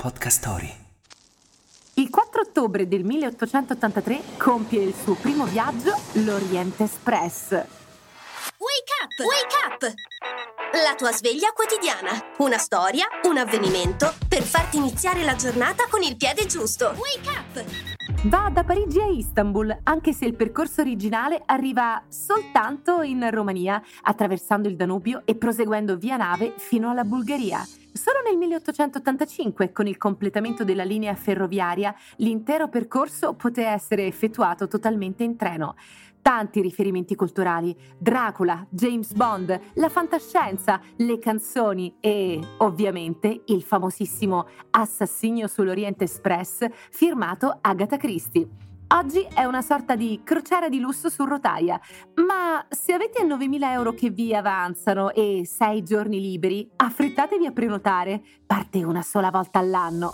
Podcast Story. Il 4 ottobre del 1883 compie il suo primo viaggio l'Oriente Express. Wake up! Wake up! La tua sveglia quotidiana. Una storia, un avvenimento per farti iniziare la giornata con il piede giusto. Wake up! Va da Parigi a Istanbul, anche se il percorso originale arriva soltanto in Romania, attraversando il Danubio e proseguendo via nave fino alla Bulgaria. Solo nel 1885, con il completamento della linea ferroviaria, l'intero percorso poté essere effettuato totalmente in treno. Tanti riferimenti culturali, Dracula, James Bond, la fantascienza, le canzoni e, ovviamente, il famosissimo Assassinio sull'Oriente Express firmato Agatha Christie. Oggi è una sorta di crociera di lusso su rotaia, ma se avete 9.000 euro che vi avanzano e 6 giorni liberi, affrettatevi a prenotare, parte una sola volta all'anno.